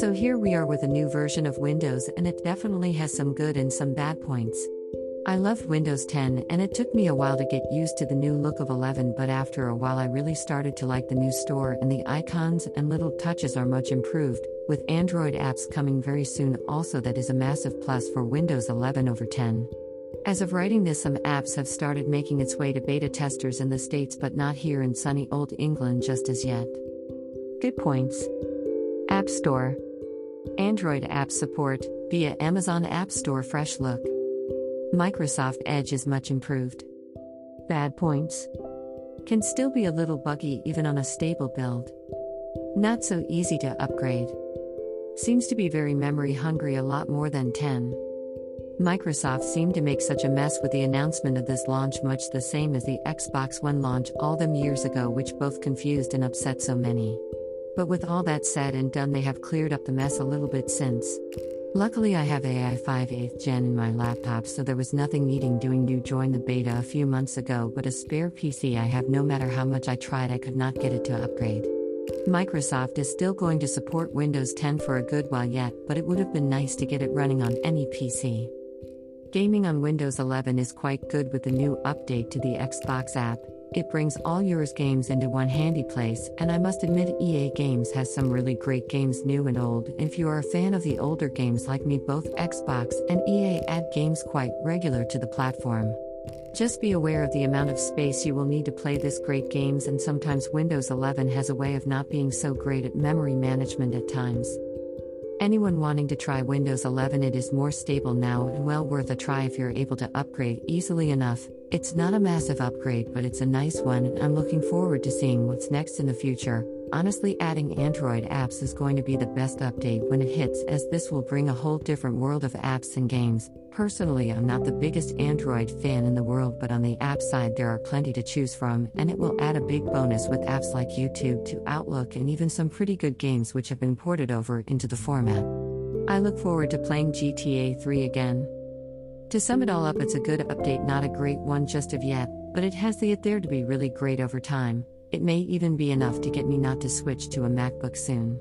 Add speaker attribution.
Speaker 1: So here we are with a new version of Windows, and it definitely has some good and some bad points. I loved Windows 10, and it took me a while to get used to the new look of 11, but after a while, I really started to like the new store, and the icons and little touches are much improved, with Android apps coming very soon, also, that is a massive plus for Windows 11 over 10. As of writing this, some apps have started making its way to beta testers in the States, but not here in sunny old England just as yet. Good points. App Store Android app support via Amazon App Store Fresh Look. Microsoft Edge is much improved. Bad points. Can still be a little buggy even on a stable build. Not so easy to upgrade. Seems to be very memory hungry a lot more than 10. Microsoft seemed to make such a mess with the announcement of this launch, much the same as the Xbox One launch all them years ago, which both confused and upset so many. But with all that said and done, they have cleared up the mess a little bit since. Luckily, I have AI 5 8th gen in my laptop, so there was nothing needing doing to join the beta a few months ago, but a spare PC I have no matter how much I tried, I could not get it to upgrade. Microsoft is still going to support Windows 10 for a good while yet, but it would have been nice to get it running on any PC. Gaming on Windows 11 is quite good with the new update to the Xbox app, it brings all yours games into one handy place, and I must admit, EA Games has some really great games, new and old. If you are a fan of the older games like me, both Xbox and EA add games quite regular to the platform. Just be aware of the amount of space you will need to play this great games, and sometimes Windows 11 has a way of not being so great at memory management at times. Anyone wanting to try Windows 11, it is more stable now and well worth a try if you're able to upgrade easily enough. It's not a massive upgrade, but it's a nice one, and I'm looking forward to seeing what's next in the future. Honestly, adding Android apps is going to be the best update when it hits, as this will bring a whole different world of apps and games. Personally, I'm not the biggest Android fan in the world, but on the app side, there are plenty to choose from, and it will add a big bonus with apps like YouTube to Outlook and even some pretty good games which have been ported over into the format. I look forward to playing GTA 3 again. To sum it all up, it's a good update, not a great one just of yet, but it has the it there to be really great over time. It may even be enough to get me not to switch to a MacBook soon.